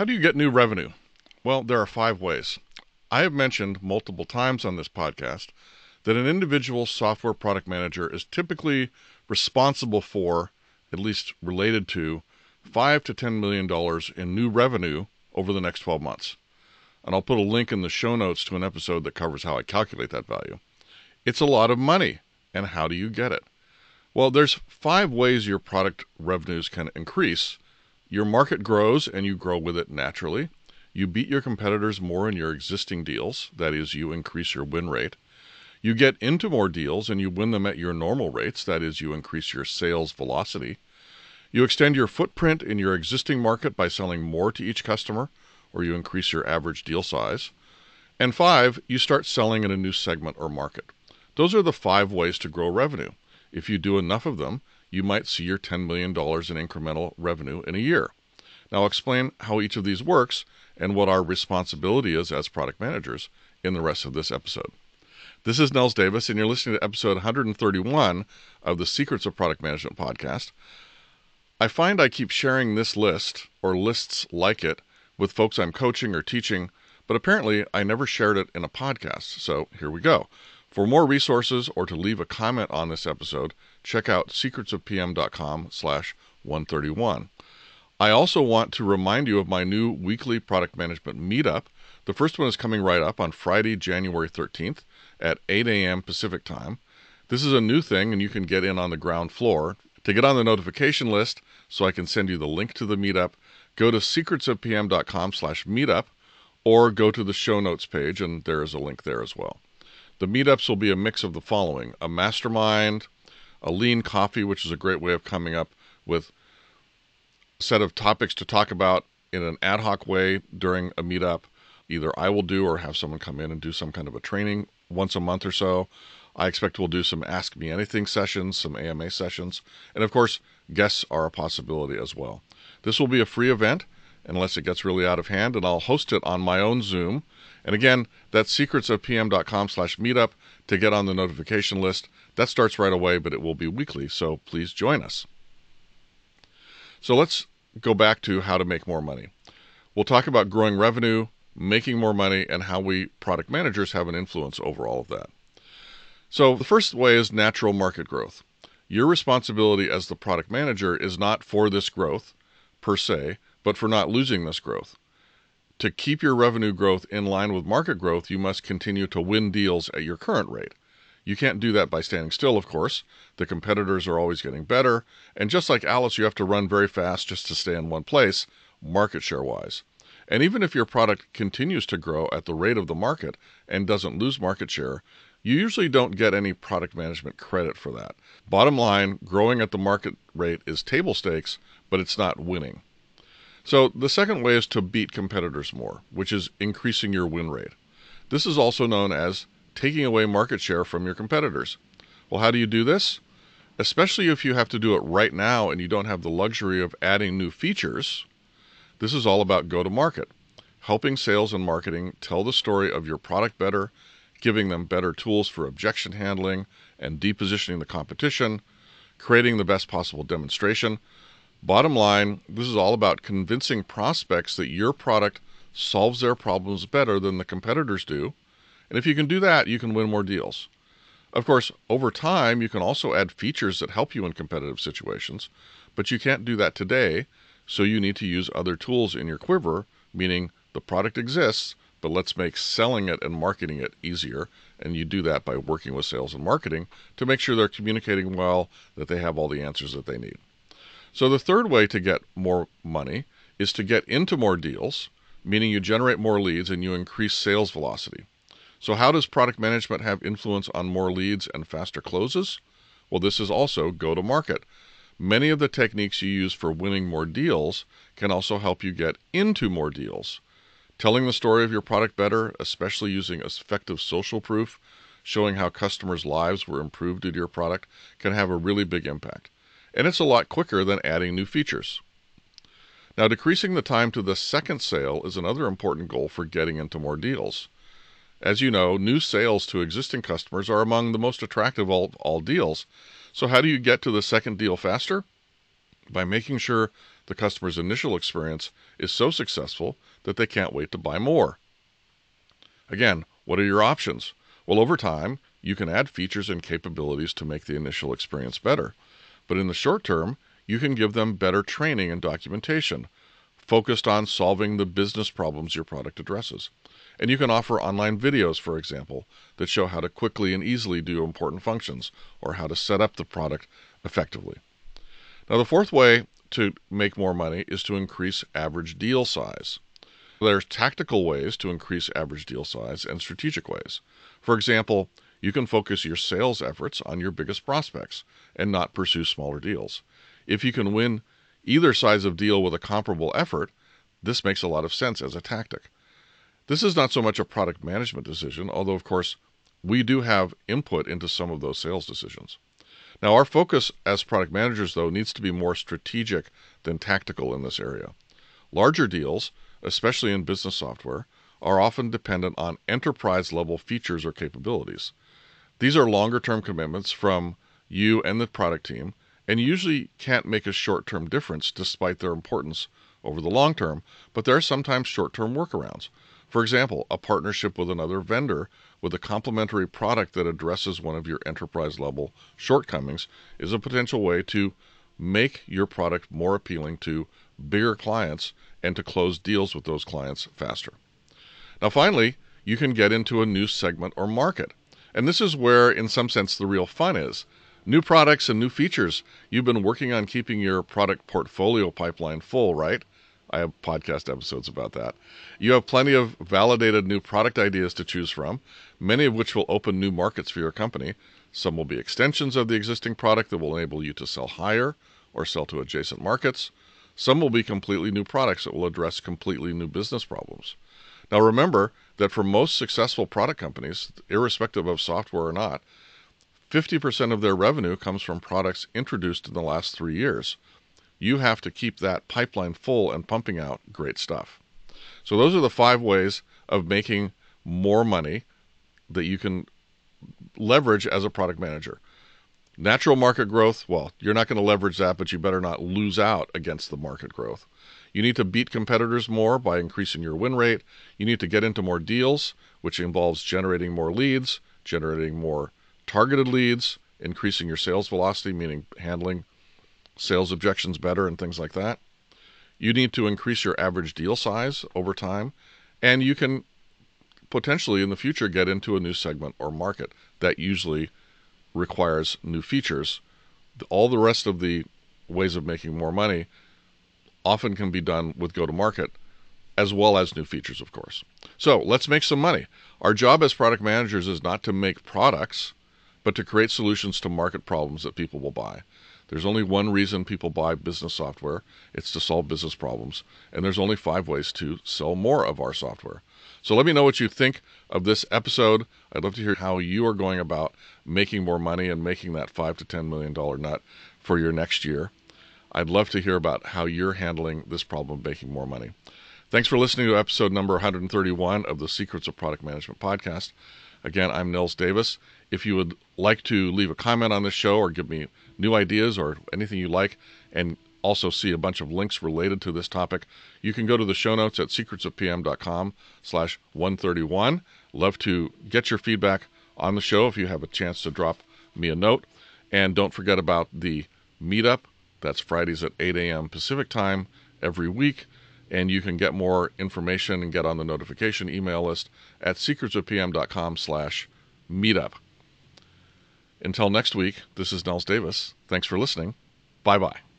How do you get new revenue? Well, there are five ways. I have mentioned multiple times on this podcast that an individual software product manager is typically responsible for, at least related to, five to ten million dollars in new revenue over the next 12 months. And I'll put a link in the show notes to an episode that covers how I calculate that value. It's a lot of money. And how do you get it? Well, there's five ways your product revenues can increase. Your market grows and you grow with it naturally. You beat your competitors more in your existing deals, that is, you increase your win rate. You get into more deals and you win them at your normal rates, that is, you increase your sales velocity. You extend your footprint in your existing market by selling more to each customer, or you increase your average deal size. And five, you start selling in a new segment or market. Those are the five ways to grow revenue. If you do enough of them, you might see your $10 million in incremental revenue in a year. Now, I'll explain how each of these works and what our responsibility is as product managers in the rest of this episode. This is Nils Davis, and you're listening to episode 131 of the Secrets of Product Management podcast. I find I keep sharing this list or lists like it with folks I'm coaching or teaching, but apparently I never shared it in a podcast. So here we go. For more resources or to leave a comment on this episode, check out secretsofpm.com slash 131. I also want to remind you of my new weekly product management meetup. The first one is coming right up on Friday, January 13th at 8 a.m. Pacific time. This is a new thing, and you can get in on the ground floor. To get on the notification list so I can send you the link to the meetup, go to secretsofpm.com slash meetup or go to the show notes page, and there is a link there as well. The meetups will be a mix of the following a mastermind, a lean coffee, which is a great way of coming up with a set of topics to talk about in an ad hoc way during a meetup. Either I will do or have someone come in and do some kind of a training once a month or so. I expect we'll do some Ask Me Anything sessions, some AMA sessions, and of course, guests are a possibility as well. This will be a free event unless it gets really out of hand, and I'll host it on my own Zoom and again, that's secretsofpm.com slash meetup to get on the notification list. That starts right away, but it will be weekly, so please join us. So let's go back to how to make more money. We'll talk about growing revenue, making more money, and how we product managers have an influence over all of that. So the first way is natural market growth. Your responsibility as the product manager is not for this growth per se, but for not losing this growth. To keep your revenue growth in line with market growth, you must continue to win deals at your current rate. You can't do that by standing still, of course. The competitors are always getting better. And just like Alice, you have to run very fast just to stay in one place, market share wise. And even if your product continues to grow at the rate of the market and doesn't lose market share, you usually don't get any product management credit for that. Bottom line, growing at the market rate is table stakes, but it's not winning. So the second way is to beat competitors more, which is increasing your win rate. This is also known as taking away market share from your competitors. Well, how do you do this? Especially if you have to do it right now and you don't have the luxury of adding new features. This is all about go to market, helping sales and marketing tell the story of your product better, giving them better tools for objection handling and depositioning the competition, creating the best possible demonstration, Bottom line, this is all about convincing prospects that your product solves their problems better than the competitors do. And if you can do that, you can win more deals. Of course, over time, you can also add features that help you in competitive situations, but you can't do that today, so you need to use other tools in your quiver, meaning the product exists, but let's make selling it and marketing it easier. And you do that by working with sales and marketing to make sure they're communicating well, that they have all the answers that they need. So the third way to get more money is to get into more deals, meaning you generate more leads and you increase sales velocity. So how does product management have influence on more leads and faster closes? Well, this is also go to market. Many of the techniques you use for winning more deals can also help you get into more deals. Telling the story of your product better, especially using effective social proof, showing how customers' lives were improved due to your product, can have a really big impact and it's a lot quicker than adding new features. Now, decreasing the time to the second sale is another important goal for getting into more deals. As you know, new sales to existing customers are among the most attractive of all deals. So, how do you get to the second deal faster? By making sure the customer's initial experience is so successful that they can't wait to buy more. Again, what are your options? Well, over time, you can add features and capabilities to make the initial experience better. But in the short term, you can give them better training and documentation focused on solving the business problems your product addresses. And you can offer online videos, for example, that show how to quickly and easily do important functions or how to set up the product effectively. Now, the fourth way to make more money is to increase average deal size. There's tactical ways to increase average deal size and strategic ways. For example, you can focus your sales efforts on your biggest prospects and not pursue smaller deals. If you can win either size of deal with a comparable effort, this makes a lot of sense as a tactic. This is not so much a product management decision, although, of course, we do have input into some of those sales decisions. Now, our focus as product managers, though, needs to be more strategic than tactical in this area. Larger deals, especially in business software, are often dependent on enterprise level features or capabilities. These are longer term commitments from you and the product team, and usually can't make a short term difference despite their importance over the long term, but there are sometimes short term workarounds. For example, a partnership with another vendor with a complementary product that addresses one of your enterprise level shortcomings is a potential way to make your product more appealing to bigger clients and to close deals with those clients faster. Now, finally, you can get into a new segment or market. And this is where, in some sense, the real fun is. New products and new features. You've been working on keeping your product portfolio pipeline full, right? I have podcast episodes about that. You have plenty of validated new product ideas to choose from, many of which will open new markets for your company. Some will be extensions of the existing product that will enable you to sell higher or sell to adjacent markets. Some will be completely new products that will address completely new business problems. Now, remember that for most successful product companies, irrespective of software or not, 50% of their revenue comes from products introduced in the last three years you have to keep that pipeline full and pumping out great stuff. So, those are the five ways of making more money that you can leverage as a product manager. Natural market growth, well, you're not going to leverage that, but you better not lose out against the market growth. You need to beat competitors more by increasing your win rate. You need to get into more deals, which involves generating more leads, generating more targeted leads, increasing your sales velocity, meaning handling sales objections better and things like that. You need to increase your average deal size over time, and you can potentially in the future get into a new segment or market that usually requires new features. All the rest of the ways of making more money often can be done with go to market as well as new features, of course. So let's make some money. Our job as product managers is not to make products, but to create solutions to market problems that people will buy. There's only one reason people buy business software it's to solve business problems. And there's only five ways to sell more of our software. So let me know what you think of this episode. I'd love to hear how you are going about making more money and making that five to ten million dollar nut for your next year. I'd love to hear about how you're handling this problem of making more money. Thanks for listening to episode number 131 of the Secrets of Product Management podcast. Again, I'm Nils Davis. If you would like to leave a comment on this show or give me new ideas or anything you like, and also see a bunch of links related to this topic, you can go to the show notes at secretsofpm.com slash 131. Love to get your feedback on the show if you have a chance to drop me a note. And don't forget about the meetup that's Fridays at 8 a.m. Pacific time every week. And you can get more information and get on the notification email list at secretsofpm.com slash meetup. Until next week, this is Nils Davis. Thanks for listening. Bye bye.